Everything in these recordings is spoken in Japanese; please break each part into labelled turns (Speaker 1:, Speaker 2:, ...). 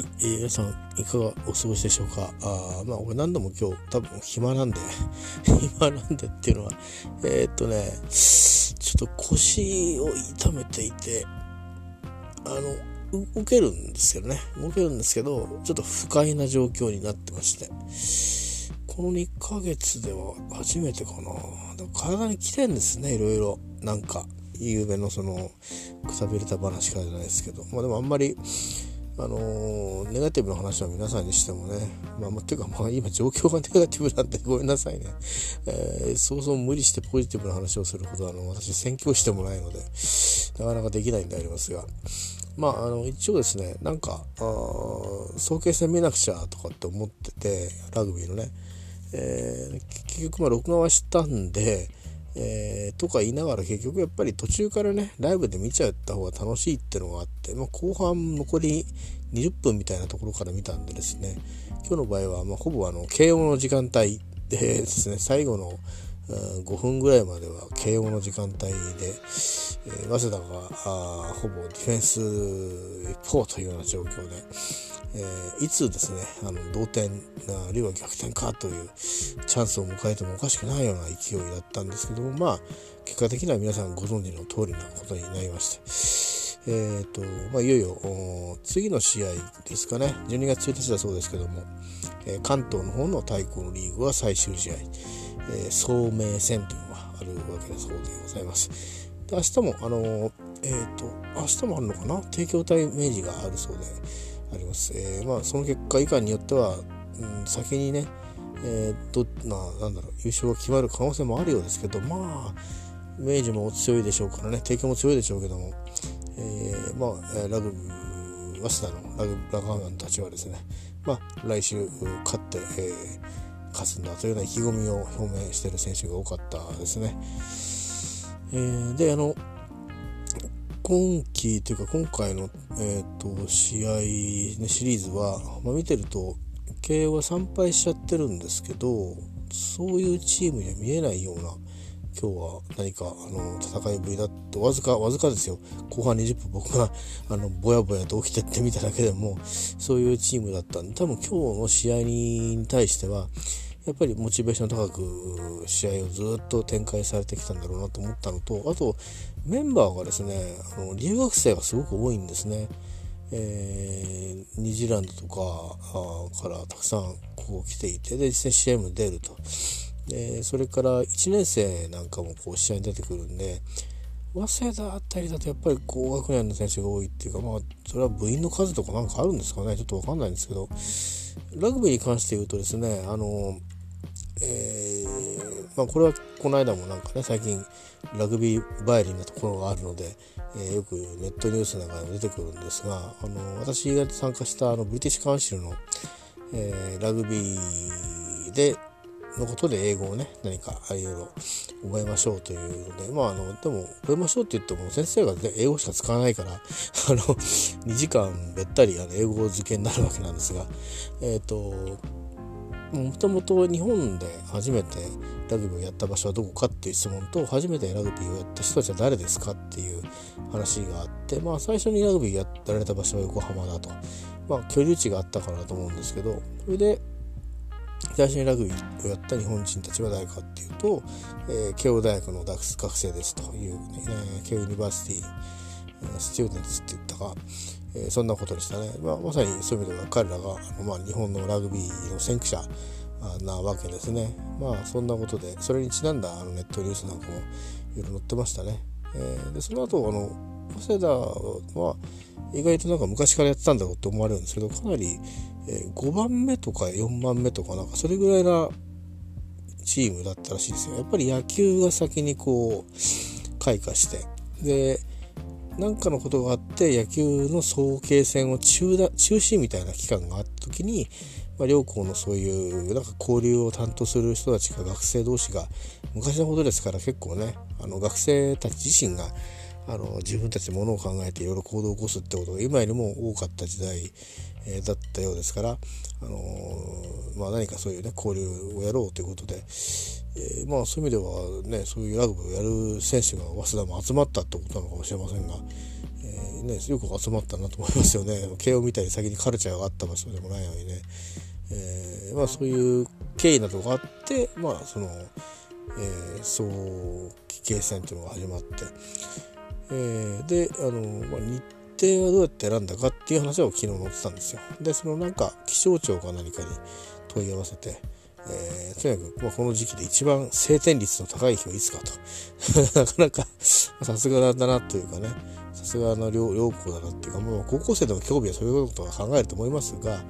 Speaker 1: はい、皆さんいかがお過ごしでしょうか？あまあ俺何度も今日多分暇なんで 暇なんでっていうのはえー、っとねちょっと腰を痛めていてあの動けるんですけどね。動けるんですけどちょっと不快な状況になってまして。この2ヶ月では初めてかな。体に来てんですねいろいろ。なんか夕べのそのくたびれた話からじゃないですけど。まあでもあんまりあのー、ネガティブな話は皆さんにしてもね、まあ、ていうかまあ今状況がネガティブなんでごめんなさいね。えー、そうそう無理してポジティブな話をすることはあの私宣教してもないので、なかなかできないんでありますが、まああの一応ですね、なんか、あ早慶戦見なくちゃとかって思ってて、ラグビーのね、えー、結局まあ録画はしたんで、えー、とか言いながら結局やっぱり途中からねライブで見ちゃった方が楽しいっていうのがあって、まあ、後半残り20分みたいなところから見たんでですね今日の場合はまほぼあの慶応の時間帯でですね最後の5分ぐらいまでは慶応の時間帯で、えー、早稲田があほぼディフェンス一方というような状況で、えー、いつですねあの同点あるいは逆転かというチャンスを迎えてもおかしくないような勢いだったんですけどもまあ結果的には皆さんご存知の通りなことになりまして、えーとまあ、いよいよ次の試合ですかね12月1日だそうですけども、えー、関東の方の対抗のリーグは最終試合、えー、聡明戦というのがあるわけだそうでございます。で明日もあのー、えっ、ー、と明日もあるのかな？帝京対明治があるそうであります。えー、まあその結果以下によっては、うん、先にね、えー、とまあなんだろう優勝が決まる可能性もあるようですけどまあ明治も強いでしょうからね帝京も強いでしょうけども、えー、まあラグビー早稲田のラグラガーマンたちはですねまあ来週勝って、えー、勝つんだというような意気込みを表明している選手が多かったですね。えー、であの今季というか今回の、えーと、試合、ね、シリーズは、まあ、見てると慶応は3敗しちゃってるんですけどそういうチームには見えないような今日は何かあの戦いぶりだとわずかわずかですよ後半20分僕があのぼやぼやと起きてってみただけでもそういうチームだったんで多分今日の試合に対してはやっぱりモチベーション高く試合をずっと展開されてきたんだろうなと思ったのとあとメンバーがですねあの留学生がすごく多いんですね。えー、ニュージーランドとかからたくさんこう来ていてで実際試合も出るとでそれから1年生なんかもこう試合に出てくるんで早稲田あたりだとやっぱり高学年の選手が多いっていうかまあそれは部員の数とかなんかあるんですかね。ちょっと分かんないんですけどラグビーに関して言うとですねあのえー、まあ、これはこの間もなんかね最近ラグビー帰りなところがあるので、えー、よくネットニュースなんかでも出てくるんですがあの私が参加したあのブリティッシュカウンシルの、えー、ラグビーでのことで英語をね何かいろいろ覚えましょうというのでまああのでも覚えましょうって言っても先生が英語しか使わないから あの2時間べったりあの英語漬けになるわけなんですがえっ、ー、ともともと日本で初めてラグビーをやった場所はどこかっていう質問と初めてラグビーをやった人たちは誰ですかっていう話があってまあ最初にラグビーやられた場所は横浜だと。まあ居留地があったからだと思うんですけどそれで最初にラグビーをやった日本人たちは誰かっていうと、えー、慶応大学の学生ですという、ね、慶応 University students って言ったか、えー、そんなことでしたね、まあ、まさにそういう意味では彼らがあの、まあ、日本のラグビーの先駆者なわけですね。まあそんなことでそれにちなんだあのネットニュースなんかもいろいろ載ってましたね、えー、でその後あの早稲田は意外となんか昔からやってたんだろうって思われるんですけどかなり、え、5番目とか4番目とかなんかそれぐらいなチームだったらしいですよ。やっぱり野球が先にこう開花してで何かのことがあって野球の早慶戦を中だ中止みたいな期間があった時に、まあ、両校のそういうなんか交流を担当する人たちが学生同士が昔のことですから結構ねあの学生たち自身があの自分たちでものを考えていろいろ行動を起こすってことが今よりも多かった時代、えー、だったようですから、あのー、まあ、何かそういうね交流をやろうということで、えー、まあそういう意味ではねそういうラグビーをやる選手が早稲田も集まったってことなのかもしれませんが、えね、よく集まったなと思いますよね。慶応みたいに先にカルチャーがあった場所でもないのにね、えー、まあ、そういう経緯などがあってまあその、えー、早期決戦というのが始まって、えー、であの、まあ、日程はどうやって選んだかっていう話を昨日載ってたんですよでそのなんか気象庁か何かに問い合わせてえー、とにかく、まあ、この時期で一番晴天率の高い日はいつかと。なかなかさすがだなというかね、さすがの良良好だなっていうか、もう高校生でも興味はそういうことは考えると思いますが、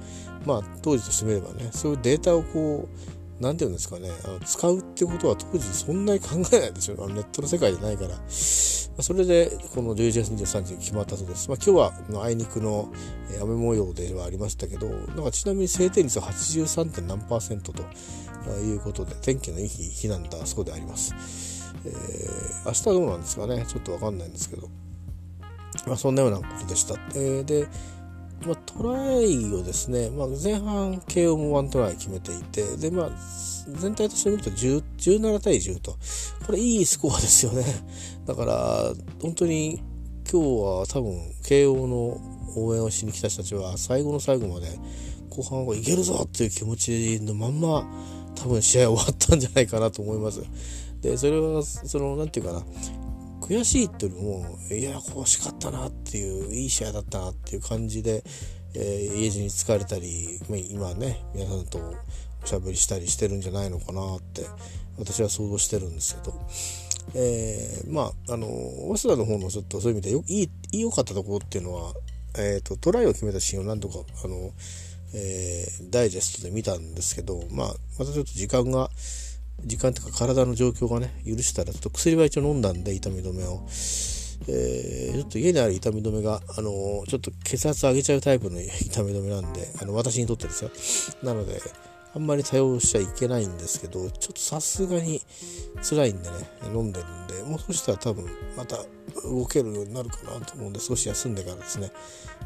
Speaker 1: まあ当時としてみればね、そういうデータをこう、何て言うんですかね、あの使うってことは当時そんなに考えないでしょう。ネットの世界じゃないから。それで、この11月23日に決まったそうです。まあ、今日はあいにくの雨模様ではありましたけど、なんかちなみに晴天率は 83. 何パーセントということで、天気のいい日なんだそうであります。えー、明日はどうなんですかね、ちょっとわかんないんですけど。まあ、そんなようなことでした。えー、で、まあ、トライをですね、まあ、前半慶応も1トライ決めていてで、まあ、全体として見ると17対10と。これいいスコアですよね。だから本当に今日は多分慶応の応援をしに来た人たちは最後の最後まで後半はいけるぞっていう気持ちのまんま多分試合終わったんじゃないかなと思います。でそれはその何て言うかな。悔しいっていうよりもいや欲しかったなっていういい試合だったなっていう感じで、えー、家路に疲れたり、今ね皆さんとおしゃべりしたりしてるんじゃないのかなって私は想像してるんですけど、えー、まああの早稲田の方のちょっとそういう意味でよいい良かったところっていうのは、えーと、トライを決めたシーンを何とかあの、えー、ダイジェストで見たんですけど、まあ、またちょっと時間が時間とか体の状況がね許したらちょっと薬は一応飲んだんで痛み止めを。えー、ちょっと家にある痛み止めが、あのー、ちょっと血圧上げちゃうタイプの痛み止めなんで、あの、私にとってですよ。なので、あんまり多用しちゃいけないんですけど、ちょっとさすがに辛いんでね、飲んでるんで、もう少したら多分また動けるようになるかなと思うんで、少し休んでからですね、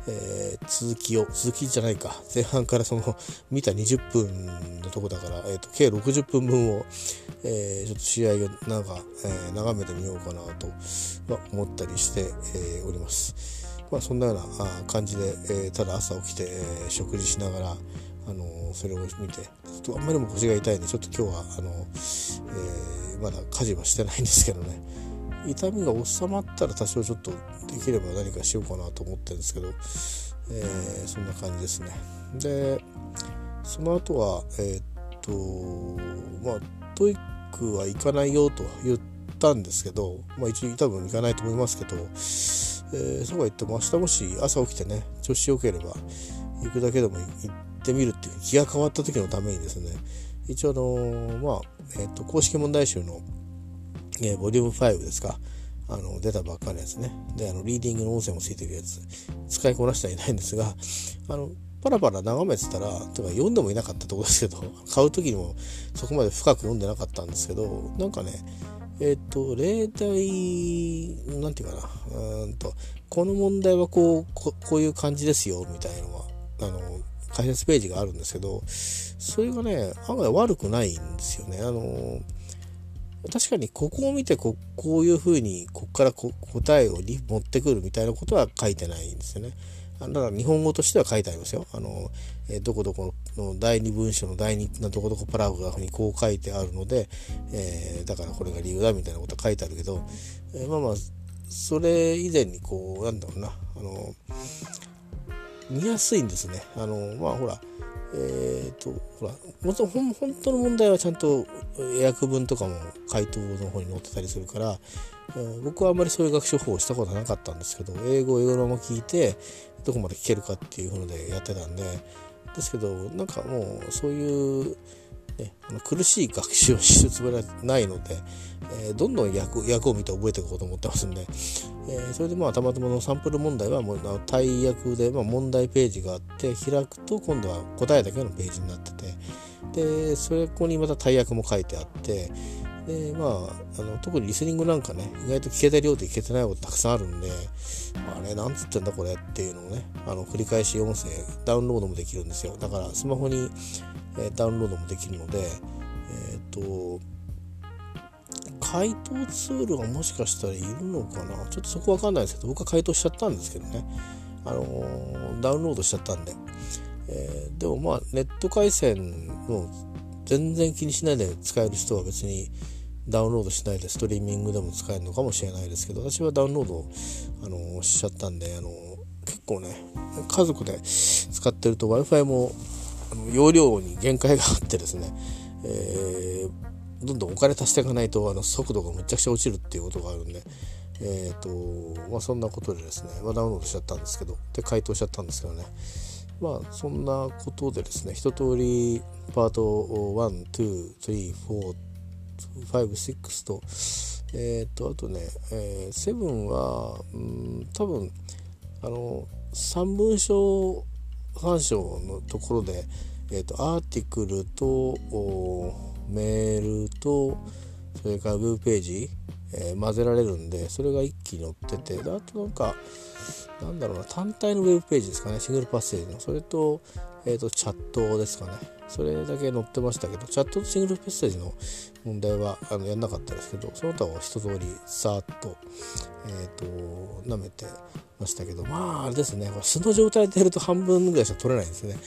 Speaker 1: えー、続きを、続きじゃないか、前半からその見た20分のとこだから、えーと、計60分分を、えー、ちょっと試合をなんか、えー、眺めてみようかなと、ま思ったりして、えおります。まあ、そんなような感じで、えただ朝起きて、え食事しながら、あのそれを見てちょっとあんまりも腰が痛いんでちょっと今日はあの、えー、まだ家事はしてないんですけどね。痛みが収まったら多少ちょっとできれば何かしようかなと思ってるんですけど、えー、そんな感じですね。でその後はえー、っとまあ TOEIC は行かないよと言ったんですけどまあ一応多分行かないと思いますけど、えー、そうは言っても明日もし朝起きてね調子良ければ行くだけでも行ってってみるっていう気が変わった時のためにですね一応あのまあ、えっ、ー、と公式問題集の、えー、ボリューム5ですかあの出たばっかりのやつね。であのリーディングの音声もついてるやつ使いこなしてはいないんですがあのパラパラ眺めてたらとか読んでもいなかったとこですけど買う時にもそこまで深く読んでなかったんですけどなんかねえっ、ー、と例題なんていうかなうんとこの問題はこうこういう感じですよみたいなのはあの解説ページがあるんですけど、それがね、案外悪くないんですよね。あの、確かにここを見てここういうふうにここから答えを持ってくるみたいなことは書いてないんですよね。だから日本語としては書いてありますよ。あの、えー、どこどこの第二文章の第二のどこどこパラグラフにこう書いてあるので、えー、だからこれが理由だみたいなことは書いてあるけど、えー、まあまあ、それ以前にこう、なんだろうな、あの、見やすいんですね。あの、まあほら、えっ、ー、と、ほら、もちろん本当の問題はちゃんと訳文とかも回答の方に載ってたりするから、えー、僕はあんまりそういう学習法をしたことはなかったんですけど、英語英語のまま聞いて、どこまで聞けるかっていうのでやってたんで、ですけど、なんかもうそういうね、苦しい学習をするつもりはないので、えー、どんどん役役を見て覚えていこうと思ってますんで、えー、それでまあたまたまのサンプル問題はもう大役で、まあ、問題ページがあって開くと今度は答えだけのページになってて。でそれここにまた大役も書いてあって。でまああの特にリスニングなんかね意外と聞けた量で聞けてないことたくさんあるんでまあれなんつってんだこれっていうのをねあの繰り返し音声ダウンロードもできるんですよ。だからスマホにえダウンロードもできるので、えっ、と回答ツールがもしかしたらいるのかな？ちょっとそこわかんないですけど僕は回答しちゃったんですけどね。あのー、ダウンロードしちゃったんで、えー、でもまあネット回線の全然気にしないで使える人は別にダウンロードしないでストリーミングでも使えるのかもしれないですけど私はダウンロード、あのー、しちゃったんで、あの結構ね家族で使ってると w i f i もあの容量に限界があってですね、えー、どんどんお金足していかないとあの速度がむちゃくちゃ落ちるっていうことがあるんで、えーとまあ、そんなことでですね、まあ、ダウンロードしちゃったんですけどで回答しちゃったんですけどね。まあそんなことでですね一通りパート1234556とえっ、ー、とあとね、えー、7は、うん、多分あの3文章参照のところで、えーと、アーティクルとおメールとそれからウェブページ、えー、混ぜられるんでそれが一気に載っててあとなんかなんだろうな単体のウェブページですかねシングルパッセージの。それと,、えーと、チャットですかね。それだけ載ってましたけどチャットとシングルパッセージの問題はあのやんなかったですけどその他は一通りさーっと,、えーと、舐めてましたけどまああれですね。素の状態でやると半分ぐらいしか取れないんですね。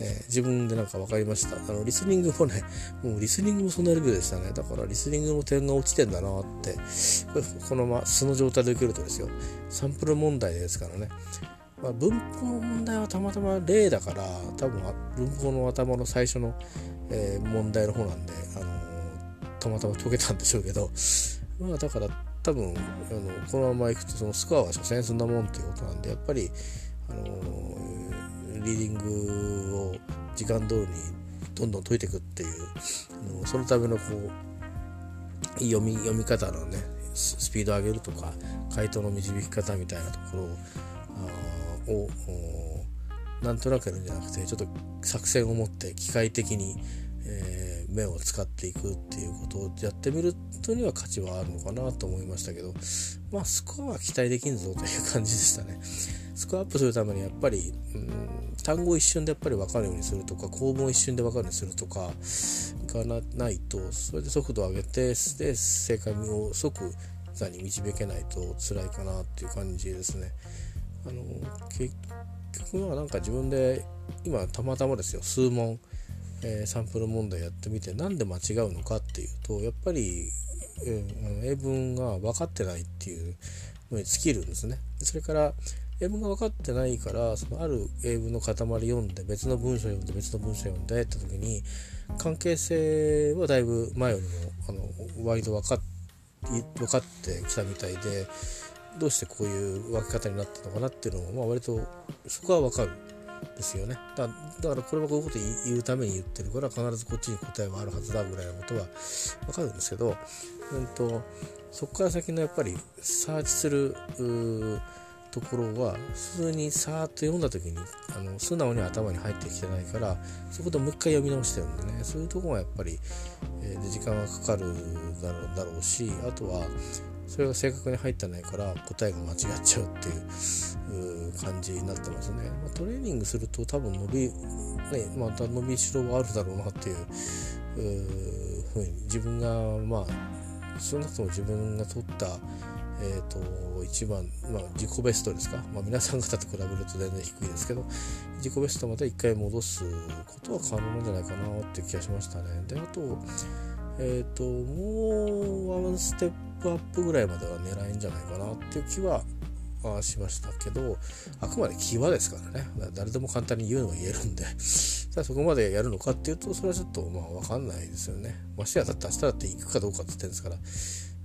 Speaker 1: えー、自分でなんか分かりました。あのリスニングもねもうリスニングもそんなレベルでしたね。だからリスニングの点が落ちてんだなってこれ このまま素の状態で受けるとですよ。サンプル問題ですからね。まあ、文法の問題はたまたま例だから多分文法の頭の最初の、えー、問題の方なんで、あのー、たまたま解けたんでしょうけど。まあだから多分あのこのままいくとそのスコアは所詮そんなもんっていうことなんでやっぱり、あのー、リーディングを時間通りにどんどん解いていくっていう、そのためのこう読み読み方のねスピードを上げるとか回答の導き方みたいなところをなんとなくやるんじゃなくてちょっと作戦を持って機械的に、えー、目を使っていくっていうことをやってみるとには価値はあるのかなと思いましたけどまあスコアは期待できんぞという感じでしたね。スコアップするためにやっぱり、うん、単語を一瞬でやっぱり分かるようにするとか構文を一瞬で分かるようにするとかがないとそれで速度を上げてで正解を即座に導けないと辛いかなっていう感じですね。あの結局はなんか自分で今たまたまですよ数問、えー、サンプル問題やってみてなんで間違うのかっていうとやっぱり、えー、英文が分かってないっていうのに尽きるんですね。それから英文が分かってないからそのある英文の塊読んで別の文章読んで別の文章読んでって時に関係性はだいぶ前よりもあの割と分か分かってきたみたいでどうしてこういう分け方になったのかなっていうのも、まあ、割とそこは分かるんですよね。だからこれはこういうこと言うために言ってるから必ずこっちに答えはあるはずだぐらいのことは分かるんですけど、うんと、そこから先のやっぱりサーチするところは普通にさーっと読んだ時にあの素直に頭に入ってきてないからそこでもう一回読み直してるんでね。そういうとこがやっぱり、えー、時間がかかるだろうだろうしあとはそれが正確に入ってないから答えが間違っちゃうっていう感じになってますね、まあ、トレーニングすると多分伸び、ね、また伸びしろはあるだろうなっていうふうに自分がまあ少なくとも自分が取ったえーと、一番、まあ、自己ベストですか、まあ、皆さん方と比べると全然低いですけど自己ベストまた一回戻すことは可能なんじゃないかなっていう気がしましたね。であとえっ、ー、ともうワンステップアップぐらいまでは狙えんじゃないかなっていう気はしましたけどあくまで気はですからね。誰でも簡単に言うのは言えるんで。じゃあそこまでやるのかっていうとそれはちょっとまあ分かんないですよね。ましてやだって明日だって行くかどうかって言ってるんですから。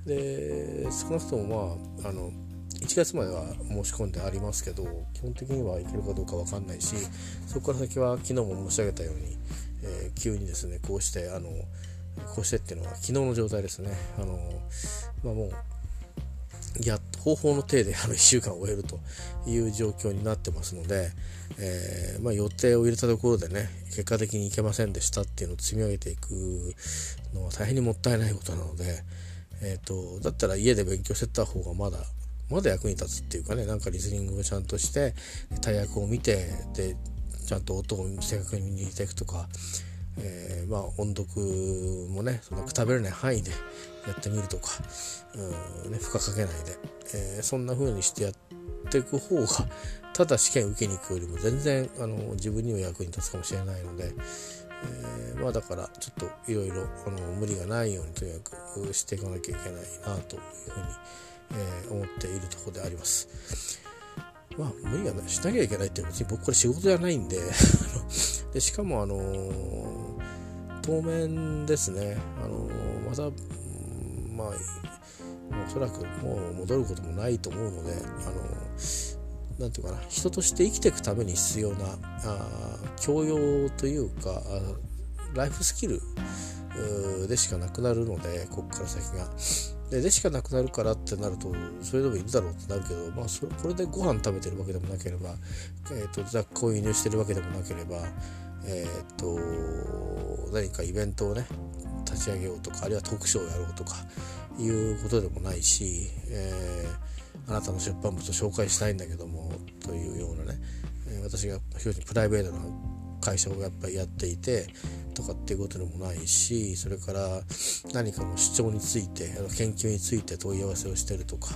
Speaker 1: で少なくともまああの1月までは申し込んでありますけど基本的には行けるかどうか分かんないしそこから先は昨日も申し上げたように、えー、急にですねこうしてあのこうしてっていうのは昨日の状態ですね。あの、まあ、もうやっと方法の体であの1週間を終えるという状況になってますので、えー、まあ、予定を入れたところでね結果的に行けませんでしたっていうのを積み上げていくのは大変にもったいないことなので、えーと、だったら家で勉強してた方がまだまだ役に立つっていうかねなんかリスニングをちゃんとして大役を見てでちゃんと音を正確に見に行っていくとか、えー、まあ音読もねそんな食べれない範囲でやってみるとか、うんね、負荷かけないで、えー、そんな風にしてやっていく方がただ試験受けに行くよりも全然あの自分には役に立つかもしれないので、まあだからちょっといろいろ無理がないようにとにかくしていかなきゃいけないなというふうに、えー、思っているところであります。まあ無理がないしなきゃいけないって別に僕これ仕事じゃないんで でしかもあのー、当面ですね、あのー、また、まあおそらくもう戻ることもないと思うので、あのー何て言うかな人として生きていくために必要なあ教養というかライフスキルでしかなくなるのでここから先が。ででしかなくなるからってなるとそれでもいるだろうってなるけど、まあ、それこれでご飯食べてるわけでもなければ、えーと、雑貨を輸入してるわけでもなければ、えーと、何かイベントをね立ち上げようとかあるいはトークショーをやろうとかいうことでもないし、えーあなたの出版物を紹介したいんだけどもというようなね、私が表にプライベートな会社をやっぱりやっていてとかっていうことでもないしそれから何かの主張について研究について問い合わせをしてるとか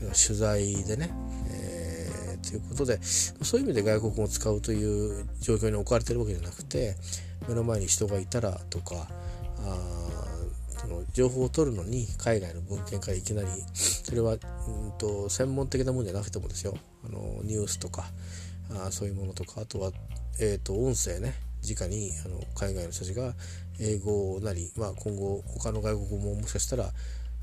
Speaker 1: 取材でね、えー、ということでそういう意味で外国語を使うという状況に置かれてるわけじゃなくて目の前に人がいたらとかあその情報を取るのに海外の文献からいきなりそれは、うんと、専門的なものじゃなくてもですよ。あのニュースとかあそういうものとかあとは、えーと、音声ね。直にあの海外の人たちが英語なり、まあ、今後他の外国語ももしかしたら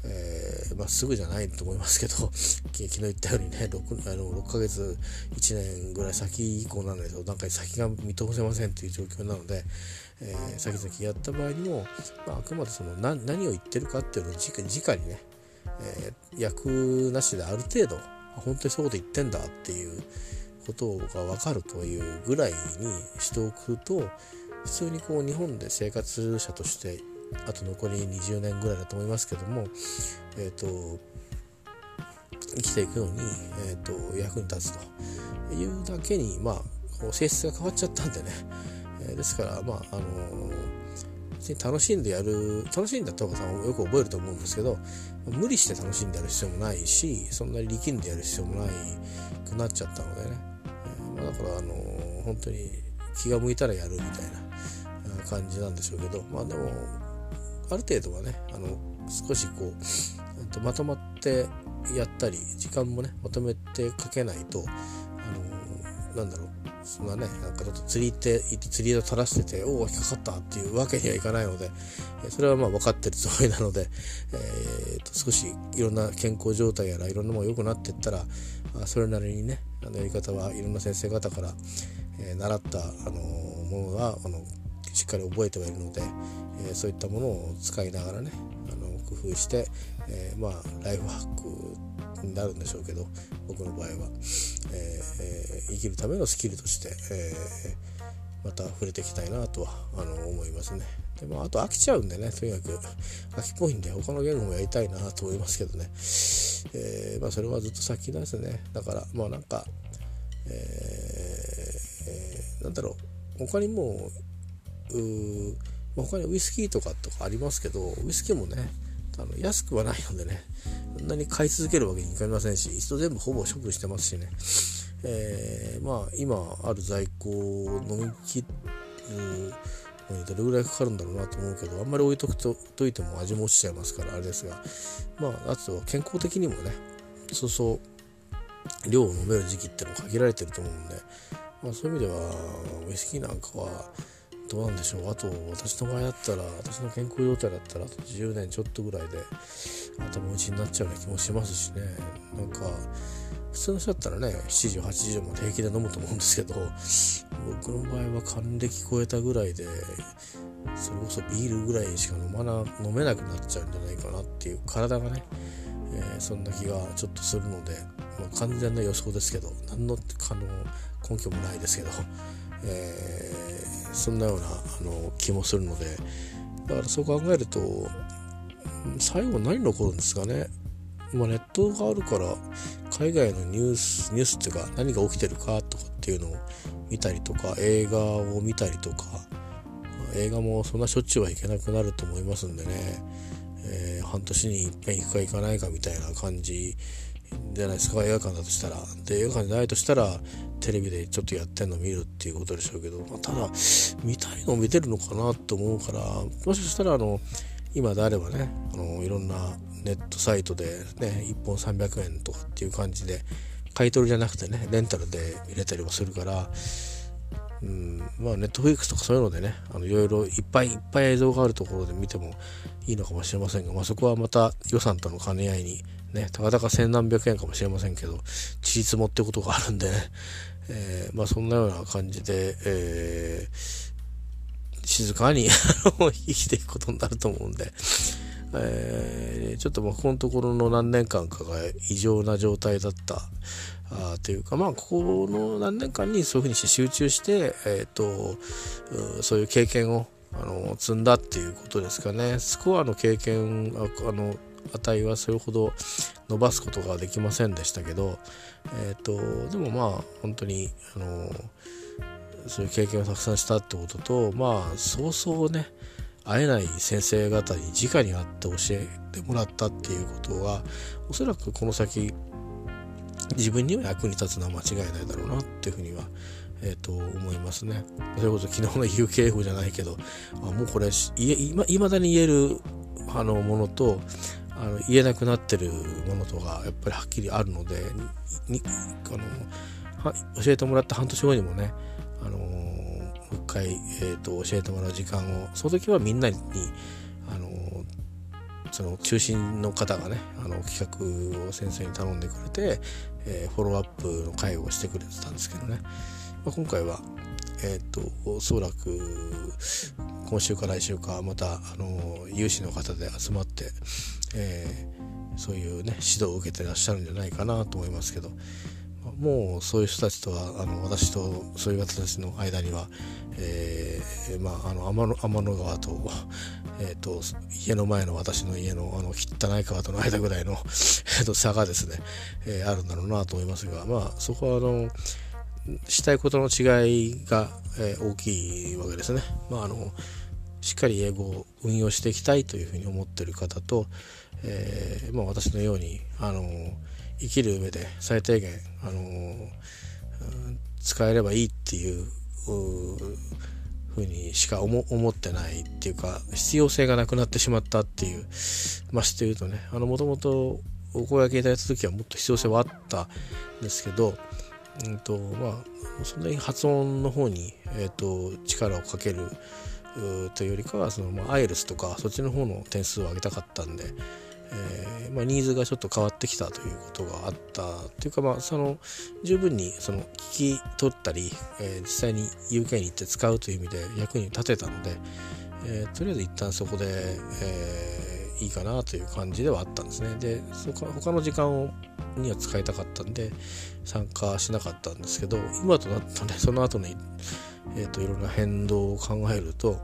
Speaker 1: えー、まあ、すぐじゃないと思いますけど 昨日言ったようにね 6, あの6ヶ月1年ぐらい先以降なんですけどなんか先が見通せませんという状況なので、えー、先々やった場合にも、まあ、あくまでその何何を言ってるかっていうのを直にね、えー、役なしである程度本当にそういうこと言ってんだっていうことが分かるというぐらいにしておくと普通にこう日本で生活者としてあと残り20年ぐらいだと思いますけども、えーと、生きていくのに、えーと、役に立つというだけに、まあ、性質が変わっちゃったんでね、えー、ですからまああのー、楽しんでやる楽しんだって岡さんよく覚えると思うんですけど無理して楽しんでやる必要もないしそんなに力んでやる必要もないくなっちゃったのでね、まあ、だからあの、本当に気が向いたらやるみたいな感じなんでしょうけどまあでもある程度はねあの少しこうまとまってやったり時間もねまとめてかけないとあのなんだろうそんなねなんかちょっと釣り手釣り糸垂らしてておお引っかかったっていうわけにはいかないのでそれはまあ分かってるつもりなので、えー、と少しいろんな健康状態やらいろんなもの良くなっていったらそれなりにねあのやり方はいろんな先生方から、えー、習った、あのものがあのしっかり覚えてはいるので、えー、そういったものを使いながらねあの工夫して、えー、まあライフハックになるんでしょうけど僕の場合は、えー、生きるためのスキルとして、えまた触れていきたいなとはあの思いますね。でまあ、と飽きちゃうんでねとにかく。飽きっぽいんで他の言語もやりたいなと思いますけどね、えまあ、それはずっと先ですね。だからまあなんか、えー、なんだろう。他にもう、他にウイスキーとかとかありますけどウイスキーもねあの安くはないのでねそんなに買い続けるわけにいかりませんし一度全部ほぼ処分してますしね、えー、まあ今ある在庫を飲み切るのにどれぐらいかかるんだろうなと思うけどあんまり置いとくとといても味も落ちちゃいますからあれですがまああとは健康的にもねそうそう量を飲める時期ってのも限られてると思うんで、まあ、そういう意味ではウイスキーなんかはどうなんでしょう。あと私の場合だったら私の健康状態だったらあと10年ちょっとぐらいで頭打ちになっちゃうような気もしますしね。なんか普通の人だったらね7時8時まで平気で飲むと思うんですけど僕の場合は還暦超えたぐらいでそれこそビールぐらいしか飲まな飲めなくなっちゃうんじゃないかなっていう体がね、えー、そんな気がちょっとするので、まあ、完全な予想ですけど何のあの根拠もないですけど、えーそんなようなあの気もするので。だからそう考えると最後何残るんですかね。まあ、ネットがあるから海外のニュースニュースっていうか何が起きてるかとかっていうのを見たりとか映画を見たりとか映画もそんなしょっちゅうは行けなくなると思いますんでね、えー、半年に一遍行くか行かないかみたいな感じじゃないですか。映画館だとしたら。で映画館でないとしたらテレビでちょっとやってんの見るっていうことでしょうけど、まあ、ただ見たいの見てるのかなと思うからもしかしたらあの今であればねあのいろんなネットサイトでね1本300円とかっていう感じで買い取りじゃなくてねレンタルで見れたりもするからうんまネットフリックスとかそういうのでねあのいろいろいっぱいいっぱい映像があるところで見てもいいのかもしれませんが、まあ、そこはまた予算との兼ね合いにねたかだか千何百円かもしれませんけどちりつもってことがあるんでね、えー、まあそんなような感じで、えー、静かに 生きていくことになると思うんで。えー、ちょっとまあここのところの何年間かが異常な状態だったあというかまあここの何年間にそういうふうにして集中して、えーと、そういう経験をあの積んだっていうことですかねスコアの経験あの値はそれほど伸ばすことができませんでしたけど、えーと、でもまあ本当にあのそういう経験をたくさんしたってこととまあそうそうね会えない先生方に直に会って教えてもらったっていうことはおそらくこの先自分には役に立つのは間違いないだろうなっていうふうには、えー、と思いますね。それこそ昨日の UKF じゃないけどあもうこれいいまだに言えるあのものとあの言えなくなってるものとがやっぱりはっきりあるのでにあの教えてもらった半年後にもね、あのもう一回、えーと、教えてもらう時間をその時はみんなに、あのその中心の方がねあの企画を先生に頼んでくれて、えー、フォローアップの会をしてくれてたんですけどね、まあ、今回はえっ、ー、とおそらく今週か来週かまたあの有志の方で集まって、えー、そういうね指導を受けてらっしゃるんじゃないかなと思いますけどもうそういう人たちとはあの私とそういう方たちの間には、えー、まあ、あの天の天の川と, えーと、家の前の私の家のあの汚い川との間ぐらいの、差がですね、えー、あるんだろうなと思いますが、まあ、そこはあのしたいことの違いが、えー、大きいわけですね。まあ、あのしっかり英語運用していきたいというふうに思っている方と、えーまあ、私のようにあの生きる上で最低限、あの、使えればいいっていうふうにしか思ってないっていうか必要性がなくなってしまったっていうまあして言うとねもともとお声がけいただいた時はもっと必要性はあったんですけど、うんとまあ、そんなに発音の方に、えーと、力をかけるというよりかはその、まあ、アイルスとかそっちの方の点数を上げたかったんで、えー、まあ、ニーズがちょっと変わってきたということがあったというか、まあ、その十分にその聞き取ったり、えー、実際に UK に行って使うという意味で役に立てたので、えー、とりあえず一旦そこで、えいいかなという感じではあったんですね。でそこ他の時間をには使いたかったんで参加しなかったんですけど今となったねその後に、えーといろんな変動を考えると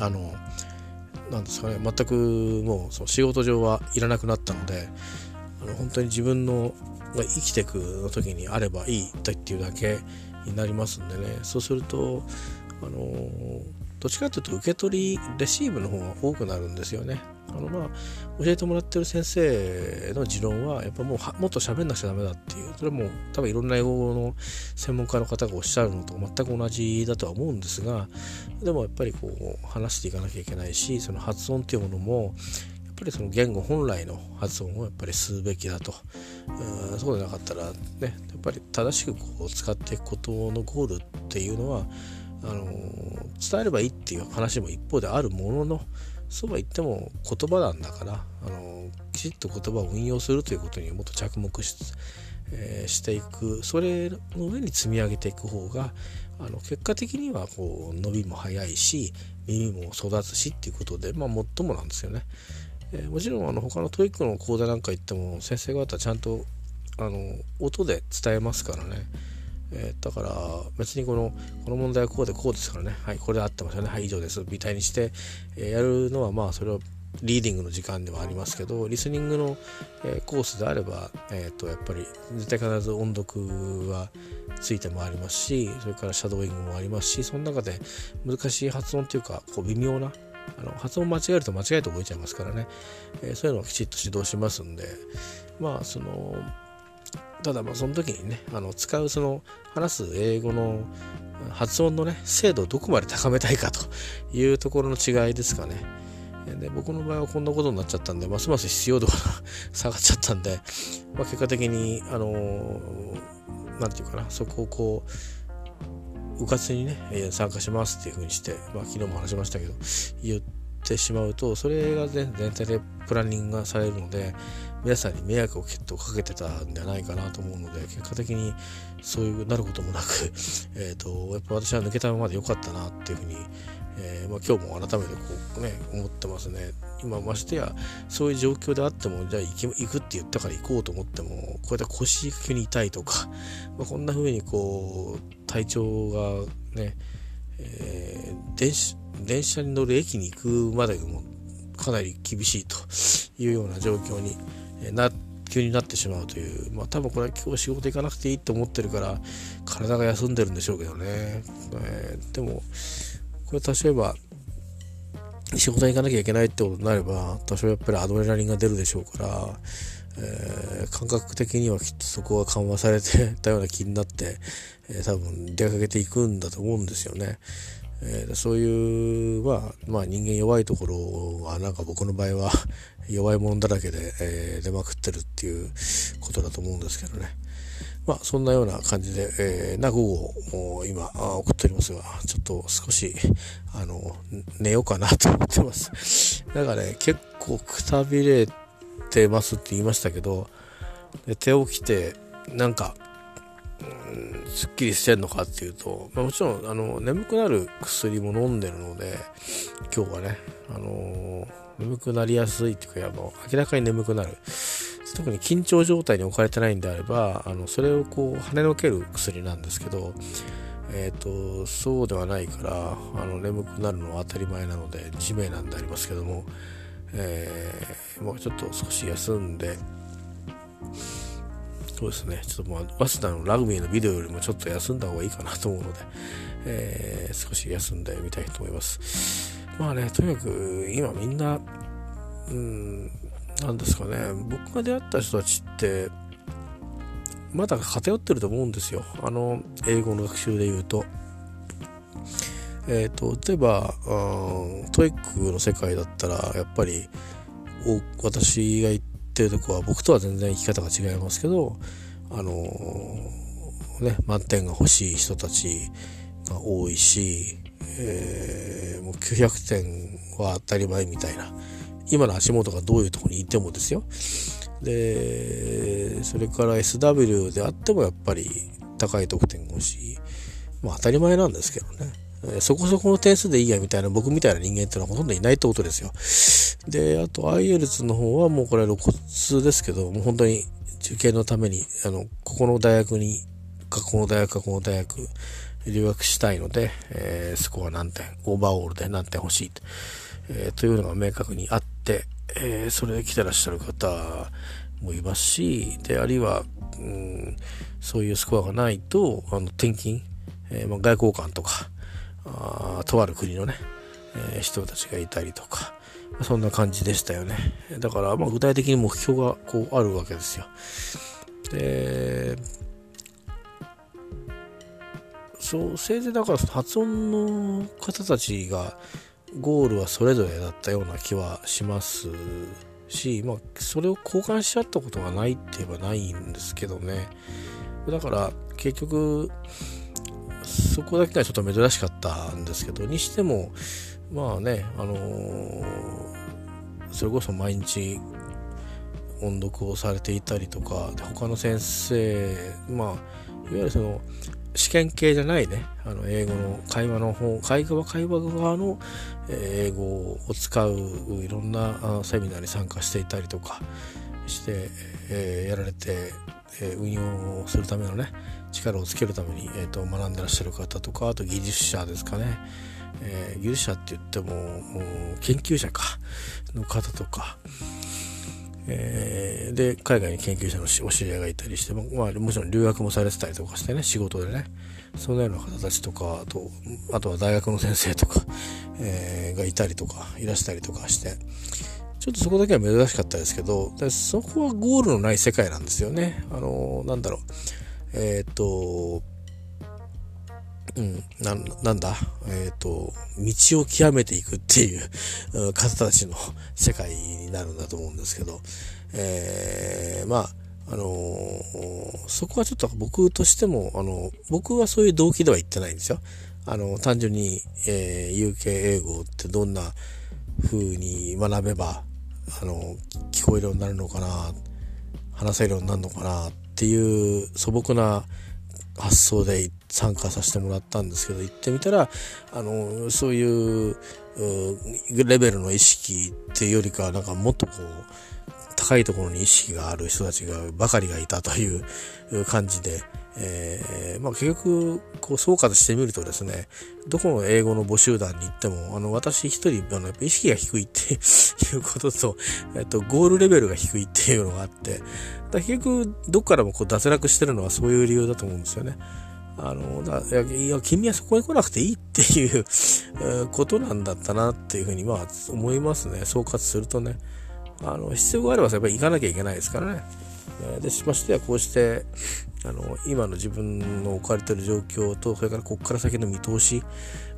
Speaker 1: あのなんですかね全くもうその仕事上はいらなくなったのであの本当に自分のが生きていくの時にあればいいっていうだけになりますんでねそうするとあのどっちかというと受け取りレシーブの方が多くなるんですよね。あのまあ教えてもらってる先生の持論はやっぱもうもっと喋んなくちゃダメだっていう。それも多分いろんな英語の専門家の方がおっしゃるのと全く同じだとは思うんですがでもやっぱりこう話していかなきゃいけないしその発音っていうものもやっぱりその言語本来の発音をやっぱりすべきだと。そうでなかったらねやっぱり正しくこう使っていくことのゴールっていうのはあの伝えればいいっていう話も一方であるもののそうは言っても言葉なんだからあのきちっと言葉を運用するということにもっと着目し,、えー、していくそれの上に積み上げていく方があの結果的にはこう伸びも早いし耳も育つしっていうことで、まあ、最もなんですよね。えー、もちろんあの他の TOEIC の講座なんか行っても先生方ちゃんとあの音で伝えますからね。えー、だから別にこのこの問題はこうでこうですからね。はいこれで合ってますよね。はい以上です。みたいにして、えー、やるのはまあそれはリーディングの時間ではありますけどリスニングの、えー、コースであれば、えーと、やっぱり絶対必ず音読はついてもありますしそれからシャドーイングもありますしその中で難しい発音というかこう微妙なあの発音間違えると間違えて覚えちゃいますからね、えー、そういうのをきちっと指導しますんでまあそのただまあその時にねあの使うその話す英語の発音のね精度をどこまで高めたいかというところの違いですかね。で僕の場合はこんなことになっちゃったんでますます必要度が下がっちゃったんで、まあ、結果的にあの何、て言うかなそこをこううかつにね参加しますっていうふうにして、まあ、昨日も話しましたけど言ってしまうとそれが全体でプランニングがされるので皆さんに迷惑をきっとかけてたんじゃないかなと思うので結果的にそういうなることもなく えとやっぱ私は抜けたままで良かったなっていうふうに、えー、まあ、今日も改めてこうね思ってますね。今ましてやそういう状況であってもじゃあ行行くって言ったから行こうと思ってもこうやって腰急に痛いとか、まあ、こんな風にこう体調がね、えー、電車電車に乗る駅に行くまでもかなり厳しいというような状況にな急になってしまうという、まあ、多分これは今日仕事行かなくていいと思ってるから体が休んでるんでしょうけどね、えー、でもこれ例えば仕事に行かなきゃいけないってことになれば多少やっぱりアドレナリンが出るでしょうから、えー、感覚的にはきっとそこが緩和されて たような気になって、えー、多分出かけていくんだと思うんですよね。えー、そういう、まあ、まあ人間弱いところはなんか僕の場合は 弱いものだらけで、えー、出まくってるっていうことだと思うんですけどね。まあそんなような感じで、えー、な午後を今送っておりますが、ちょっと少し、あの、寝ようかなと思ってます。なんかね、結構くたびれてますって言いましたけど、寝て起きて、なんか、すっきりしてんのかっていうと、まあ、もちろんあの眠くなる薬も飲んでるので今日はね、あのー、眠くなりやすいっていうかあの明らかに眠くなる。特に緊張状態に置かれてないんであればあのそれをこう跳ねのける薬なんですけどえーと、そうではないからあの眠くなるのは当たり前なので地名なんでありますけども、えー、もうちょっと少し休んでそうですね、ちょっともう、早稲田のラグビーのビデオよりもちょっと休んだ方がいいかなと思うので、えー、少し休んでみたいと思います。まあね、とにかく今みんな、うん、なんですかね、僕が出会った人たちって、まだ偏ってると思うんですよ。あの、英語の学習で言うと。えっ、ー、と、例えば、 TOEIC の世界だったら、やっぱり、私が言ってってるとこは僕とは全然生き方が違いますけど、あのー、ね、満点が欲しい人たちが多いし、えー、もう900点は当たり前みたいな。今の足元がどういうとこにいてもですよ。で、それから SW であってもやっぱり高い得点が欲しい。まあ当たり前なんですけどね。そこそこの点数でいいやみたいな僕みたいな人間っていうのはほとんどいないってことですよ。で、あと IELTS の方はもうこれ露骨ですけど、もう本当に受験のために、あの、ここの大学に、かこの大学かこの大学留学したいので、えー、スコア何点、オーバーオールで何点欲しいと,、えー、というのが明確にあって、えー、それで来てらっしゃる方もいますし、で、あるいは、うん、そういうスコアがないと、あの、転勤、えーまあ、外交官とか、あとある国のね、えー、人たちがいたりとか、そんな感じでしたよね。だから、まあ、具体的に目標がこうあるわけですよ。で、そう、せいぜいだから発音の方たちがゴールはそれぞれだったような気はしますし、まあ、それを交換し合ったことがないって言えばないんですけどね。だから結局、そこだけがちょっと珍しかったんですけど、にしても、まあね、あのー、それこそ毎日音読をされていたりとか、他の先生、まあ、いわゆるその、試験系じゃないね、あの、英語の会話の方、会話会話側の英語を使ういろんなセミナーに参加していたりとかして、えー、やられて、えー、運用するためのね、力をつけるために、えーと、学んでらっしゃる方とか、あと技術者ですかね、えー、技術者って言っても研究者か。の方とか、えー、で海外に研究者のお知り合いがいたりして、まあ、もちろん留学もされてたりとかしてね仕事でね。そのような方たちとかあとあとは大学の先生とか、えー、がいたりとかいらしたりとかして。ちょっとそこだけは珍しかったですけどそこはゴールのない世界なんですよね。あの、なんだろう。えっ、とうん、な、なんだ、えっ、ー、と、道を極めていくっていう 方たちの世界になるんだと思うんですけど、えー、まあ、あのー、そこはちょっと僕としても、あの、僕はそういう動機では言ってないんですよ。あの、単純に、えー、UK 英語ってどんな風に学べば、あの、聞こえるようになるのかな、話せるようになるのかなっっていう素朴な発想で参加させてもらったんですけど行ってみたらあのそういうレベルの意識っていうよりかなんかもっとこう高いところに意識がある人たちがばかりがいたという感じで、えー、まあ、結局こう総括してみるとですねどこの英語の募集団に行ってもあの私一人あのやっぱ意識が低いって いうことと、えっと、ゴールレベルが低いっていうのがあってだ結局どっからもこう脱落してるのはそういう理由だと思うんですよね。あの、だいや、君はそこに来なくていいっていうことなんだったなっていうふうに、まあ、思いますね。総括するとね。あの、必要があればやっぱり行かなきゃいけないですからね。で、しましてはこうして、あの、今の自分の置かれてる状況と、それからここから先の見通し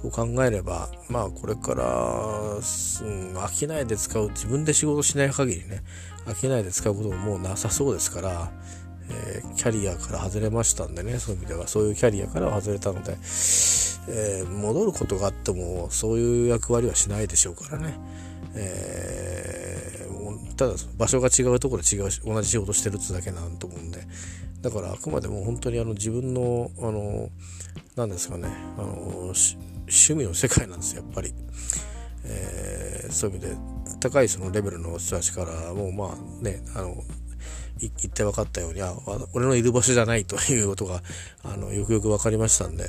Speaker 1: を考えれば、まあ、これから、うん、飽きないで使う、自分で仕事しない限りね、飽きないで使うことももうなさそうですから、えー、キャリアから外れましたんでね、そういう意味では、そういうキャリアからは外れたので、えー、戻ることがあっても、そういう役割はしないでしょうからね。えー、ただ場所が違うところで違う同じ仕事してるってだけなんと思うんで。だからあくまでも本当にあの自分のあの何ですかね。あの趣味の世界なんですよやっぱり、えー、そういう意味で高いそのレベルの人たちからもうまあねあの言って分かったようにあ俺のいる場所じゃないということがあのよくよく分かりましたんで、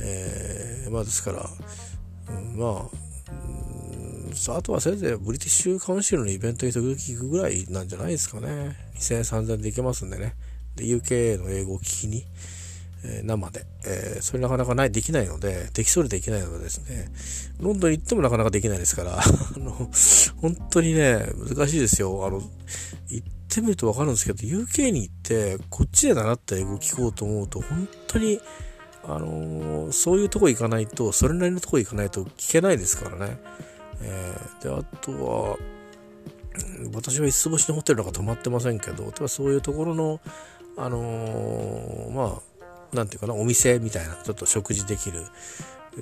Speaker 1: えー、まあですから、うん、まああとはせいぜいブリティッシュカウンシルのイベントに時々行くぐらいなんじゃないですかね。2000円、3000で行けますんでね。で、UK の英語を聞きに、えー、生で、えー、それなかなかない、できないので、できそうでできないのでですね、ロンドン行ってもなかなかできないですから、あの、本当にね、難しいですよ。あの、行ってみるとわかるんですけど、UK に行って、こっちで習った英語を聞こうと思うと、本当に、あのー、そういうとこ行かないと、それなりのとこ行かないと聞けないですからね。えー、で、あとは、私は五つ星のホテルなんか泊まってませんけど、そういうところの、あのー、まあ、なんていうかな、お店みたいな、ちょっと食事できる、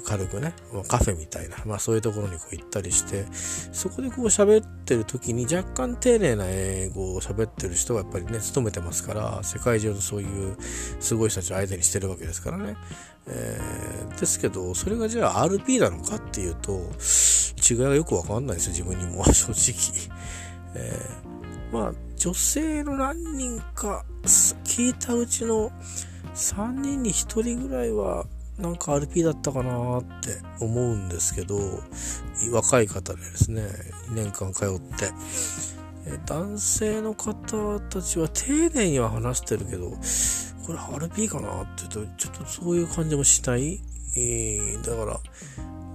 Speaker 1: 軽くね、カフェみたいな、まあそういうところにこう行ったりして、そこでこう喋ってる時に若干丁寧な英語を喋ってる人がやっぱりね、勤めてますから、世界中のそういうすごい人たちを相手にしてるわけですからね。えー、ですけど、それがじゃあ RP なのかっていうと、違いがよくわかんないですよ、自分にも、正直。えー、まあ、女性の何人か聞いたうちの3人に1人ぐらいはなんか RP だったかなって思うんですけど、若い方でですね、2年間通って、男性の方たちは丁寧には話してるけど、これ RP かなって言うと、ちょっとそういう感じもしない。えー、だから、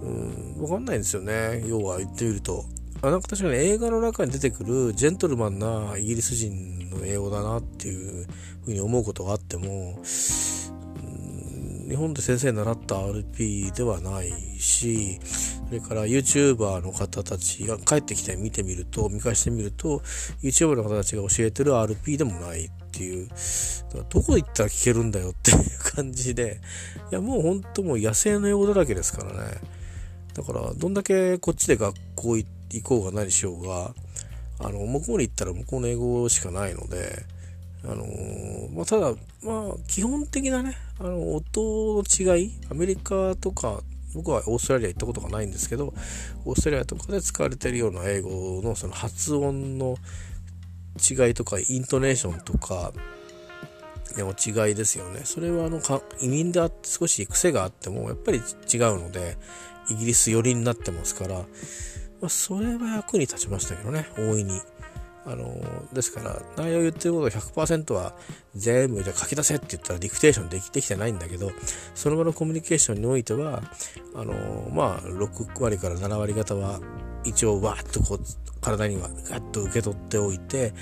Speaker 1: うん、わかんないんですよね。要は言ってみると。あなんか確かに映画の中に出てくるジェントルマンなイギリス人の英語だなっていうふうに思うことがあっても、日本で先生習った RP ではないし、それから YouTuber の方たちが帰ってきて見てみると、見返してみると、YouTuber の方たちが教えてる RP でもないっていう、どこ行ったら聞けるんだよっていう感じで、いやもう本当もう野生の英語だらけですからね。だから、どんだけこっちで学校行こうが何しようが、あの、向こうに行ったら向こうの英語しかないので、あの、まあ、ただ、まあ、基本的なね、あの、音の違い、アメリカとか、僕はオーストラリア行ったことがないんですけど、オーストラリアとかで使われてるような英語のその発音の違いとか、イントネーションとか、の違いですよね。それはあの移民であって少し癖があってもやっぱり違うのでイギリス寄りになってますから、まあ、それは役に立ちましたけどね大いに。あのですから内容言ってること100%は全部じゃ書き出せって言ったらディクテーションできてきてないんだけどその場のコミュニケーションにおいてはあのまあ6割から7割方は一応わーっとこう体にはガッと受け取っておいて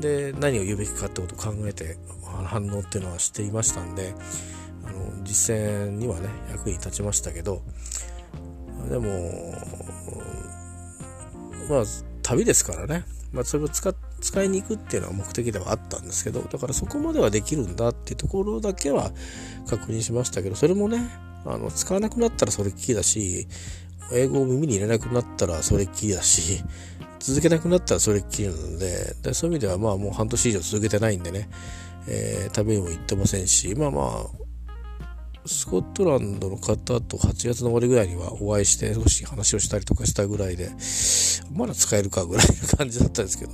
Speaker 1: で何を言うべきかってことを考えて反応っていうのはしていましたんであの実践にはね役に立ちましたけどでもまあ旅ですからね、まあ、それを使使いに行くっていうのは目的ではあったんですけどだからそこまではできるんだっていうところだけは確認しましたけどそれもねあの使わなくなったらそれっきりだし英語を耳に入れなくなったらそれっきりだし続けなくなったらそれっきりなのででそういう意味ではまあもう半年以上続けてないんでね、えー、旅にも行ってませんしまあまあスコットランドの方と8月の終わりぐらいにはお会いして少し話をしたりとかしたぐらいで、まだ使えるかぐらいの感じだったんですけど、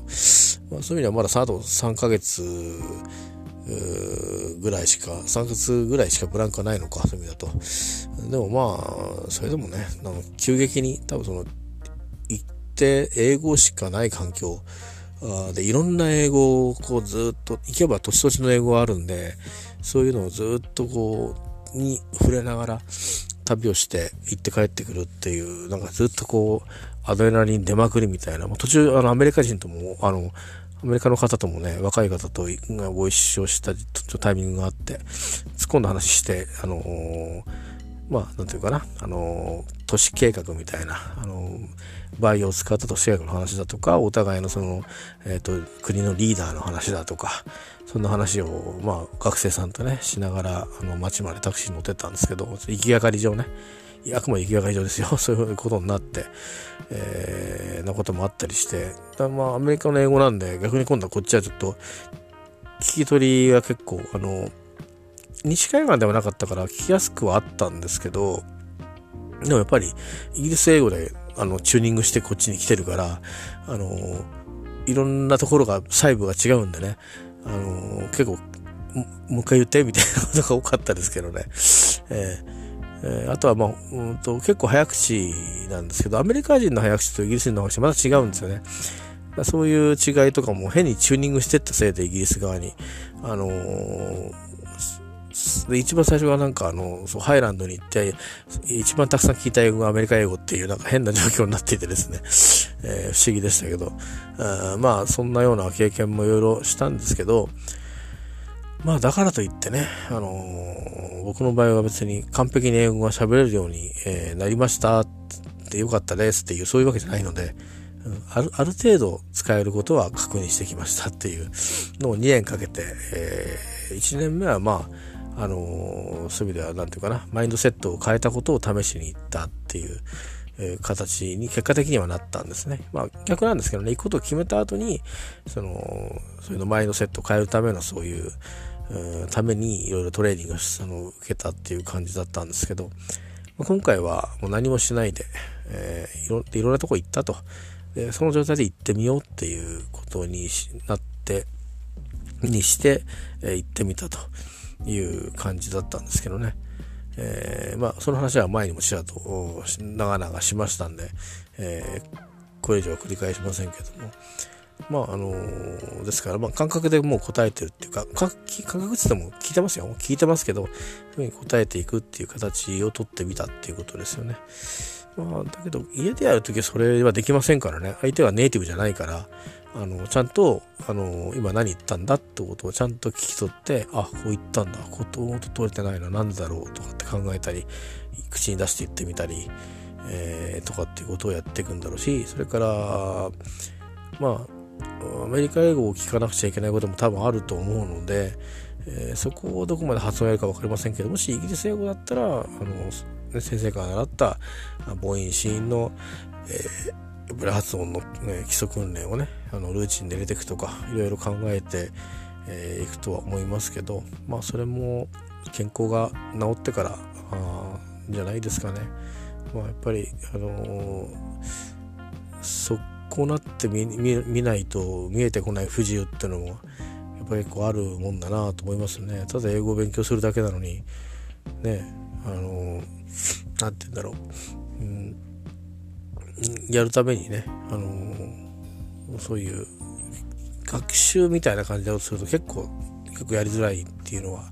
Speaker 1: まあ、そういう意味ではまだあと3ヶ月ぐらいしか、3月ぐらいしかブランクはないのか、そういう意味だと。でもまあ、それでもね、あの急激に多分その、って英語しかない環境、でいろんな英語をこうずっと行けば年々の英語があるんでそういうのをずっとこうに触れながら旅をして行って帰ってくるっていうなんかずっとこうアドレナリン出まくりみたいな途中あのアメリカ人ともあのアメリカの方ともね、若い方とご一緒したタイミングがあって、突っ込んだ話して、あのー、まあ、なんていうかな、あのー、都市計画みたいな、あの、バイオを使った都市計画の話だとか、お互いのその、えっ、と、国のリーダーの話だとか、そんな話を、まあ、学生さんとね、しながら、あの、街までタクシーに乗ってったんですけど、行きがかり上ね、あくまで行きがかり上ですよ。そういうことになって、えー、なこともあったりして、だまあ、アメリカの英語なんで、逆に今度はこっちはちょっと、聞き取りが結構、あの、西海岸ではなかったから聞きやすくはあったんですけど、でもやっぱり、イギリス英語で、あの、チューニングしてこっちに来てるから、あの、いろんなところが、細部が違うんでね、あの、結構、もう一回言ってみたいなことが多かったですけどね。えー、あとは、まあ、うんと、結構早口なんですけど、アメリカ人の早口とイギリス人の早口また違うんですよね。そういう違いとかも変にチューニングしてったせいでイギリス側に、あのー、で、一番最初はなんかあの、そうハイランドに行って、一番たくさん聞いた英語がアメリカ英語っていうなんか変な状況になっていてですね、えー、不思議でしたけど、あまあそんなような経験もいろいろしたんですけど、まあだからといってね、あのー、僕の場合は別に完璧に英語が喋れるように、えー、なりましたってよかったですっていうそういうわけじゃないので、あるある程度使えることは確認してきましたっていうのを2年かけて、えー、1年目はまあ、あの、そういう意味では何て言うかな、マインドセットを変えたことを試しに行ったっていう、えー、形に結果的にはなったんですね。まあ逆なんですけどね、行くことを決めた後に、その、そういうのマインドセットを変えるためのそういう、うためにいろいろトレーニングをその受けたっていう感じだったんですけど、まあ、今回はもう何もしないで、えー、いろいろんなとこ行ったとで。その状態で行ってみようっていうことになって、にして、えー、行ってみたという感じだったんですけどね。えー、まあ、その話は前にもちらっと長々しましたんで、えー、これ以上は繰り返しませんけども、まああのー、ですから、まあ、感覚でもう答えてるっていうか、感覚って言っても聞いてますよ。聞いてますけど、答えていくっていう形をとってみたっていうことですよね。まあ、だけど、家でやるときはそれはできませんからね。相手はネイティブじゃないから、あの、ちゃんと、あの、今何言ったんだってことをちゃんと聞き取って、あ、こう言ったんだ。ことと取れてないのは何だろうとかって考えたり、口に出して言ってみたり、えー、とかっていうことをやっていくんだろうし、それから、まあ、アメリカ英語を聞かなくちゃいけないことも多分あると思うので、えー、そこをどこまで発音やるか分かりませんけどもしイギリス英語だったらあの先生から習った母音子音の、えー、ブラ発音の、ね、基礎訓練をねあのルーチンで入れていくとかいろいろ考えてい、えー、くとは思いますけどまあそれも健康が治ってからあじゃないですかね。まあ、やっぱりあのー、そこなって見ないと見えてこない不自由っていうのもやっっぱ結構あるもんだなと思いますねただ英語を勉強するだけなのにねあの何て言うんだろう、うん、やるためにねあのそういう学習みたいな感じだとすると結構結構やりづらいっていうのは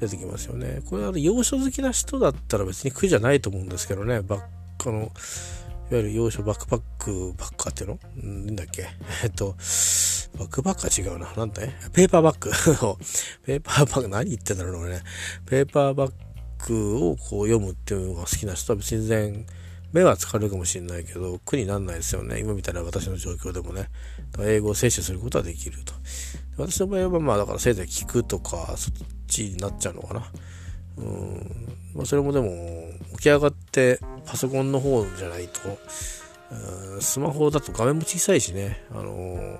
Speaker 1: 出てきますよね。これは洋書好きな人だったら別に苦じゃないと思うんですけどね。ばっかの、いわゆる洋書バックパックばっかっていうの？んだっけ？えっと、バックパックは違うな。なんだねペーパーバッグ。ペーパーバッグ、何言ってんだろうね。ペーパーバッグをこう読むっていうのが好きな人は全然目は疲れるかもしれないけど苦にならないですよね。今みたいな私の状況でもね。英語を摂取することはできると。私の場合はまあだからせいぜい聞くとかそっちになっちゃうのかな。うん。まあそれもでも起き上がってパソコンの方じゃないと、うん、スマホだと画面も小さいしね。あのー、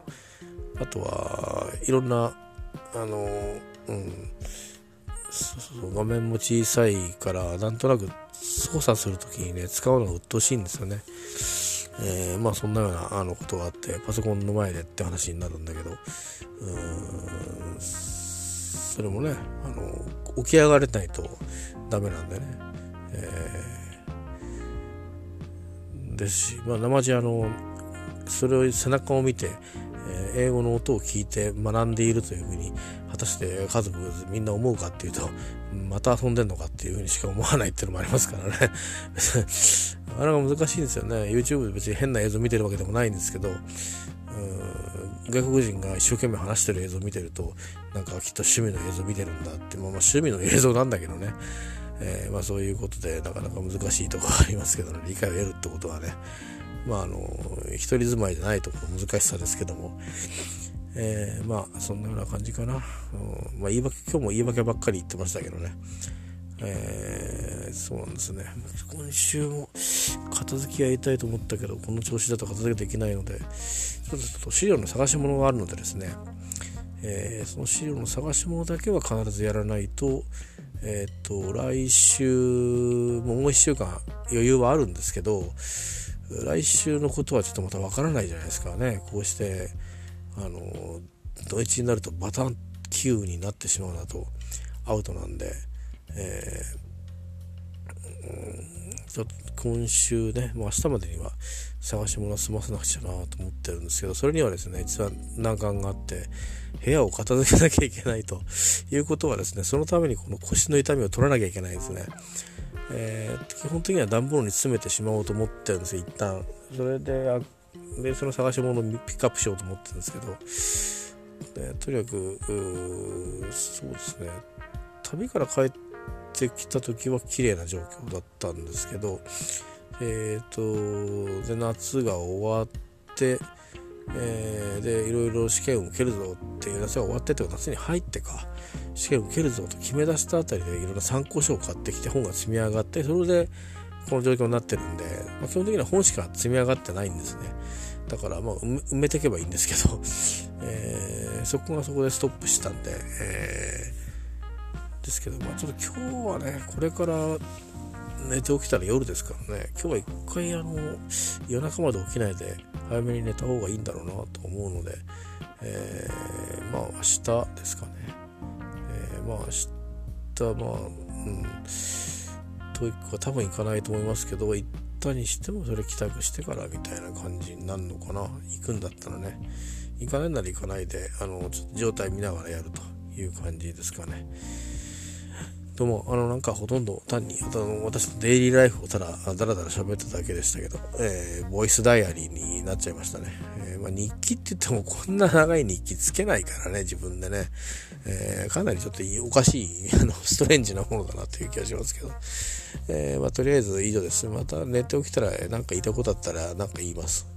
Speaker 1: あとはいろんな、あのー、うん。そうそう画面も小さいからなんとなく操作する時にね使うのが鬱陶しいんですよね。えー、まあそんなようなあのことがあってパソコンの前でって話になるんだけどうーんそれもねあの起き上がれないとダメなんでね、えー、ですし、まあ、生地あのそれを背中を見て、えー、英語の音を聞いて学んでいるというふうに果たして家族みんな思うかっていうとまた遊んでんのかっていうふうにしか思わないっていうのもありますからね。あれが難しいんですよね。YouTube で別に変な映像見てるわけでもないんですけど外国人が一生懸命話してる映像を見てるとなんかきっと趣味の映像見てるんだって、まあ、まあ趣味の映像なんだけどね、えー、まあそういうことでなかなか難しいところありますけどね。理解を得るってことはね。まああの一人住まいじゃないところの難しさですけども。えー、まあそんなような感じかな、うんまあ、言い訳今日も言い訳ばっかり言ってましたけどね。えー、そうなんですね。今週も片付きやりたいと思ったけどこの調子だと片付けできないのでちょっと資料の探し物があるのでですね、えー、その資料の探し物だけは必ずやらないとえっ、と来週ももう1週間余裕はあるんですけど来週のことはちょっとまたわからないじゃないですかね。こうしてあの土日になるとバタン9になってしまうなとアウトなんで、えー、ちょっと今週ねもう明日までには探し物を済ませなくちゃなと思ってるんですけどそれにはですね実は難関があって部屋を片付けなきゃいけないと いうことはですねそのためにこの腰の痛みを取らなきゃいけないですね。えー、基本的には段ボールに詰めてしまおうと思ってるんですよ一旦それででその探し物をピックアップしようと思ってるんですけど、ね、とにかくそうですね。旅から帰ってきた時は綺麗な状況だったんですけどえっ、ー、とで夏が終わってえー、でいろいろ試験を受けるぞっていう夏が終わってって夏に入ってか試験を受けるぞと決め出したあたりでいろんな参考書を買ってきて本が積み上がってそれでこの状況になってるんで、まあ、基本的には本しか積み上がってないんですね。だからまあ埋めていけばいいんですけど、えー、そこがそこでストップしたんで、えー、ですけど、まあちょっと今日はね、これから寝て起きたら夜ですからね、今日は一回あの、夜中まで起きないで早めに寝た方がいいんだろうなと思うので、えー、まあ明日ですかね。えー、まあ明日、まあ、うん、 TOEIC は多分行かないと思いますけど、行ったにしてもそれ帰宅してからみたいな感じになるのかな行くんだったらね行かないなら行かないであのちょっと状態見ながらやるという感じですかねどうも、あの、なんかほとんど単に、あの私の daily life をただ、だらだら喋っただけでしたけど、えー、 voice diary になっちゃいましたね。えー、まあ、日記って言ってもこんな長い日記つけないからね、自分でね。えー、かなりちょっとおかしい、あの、ストレンジなものだなという気がしますけど。えー、まあ、とりあえず以上です。また寝て起きたら、なんか言いたことあったら、なんか言います。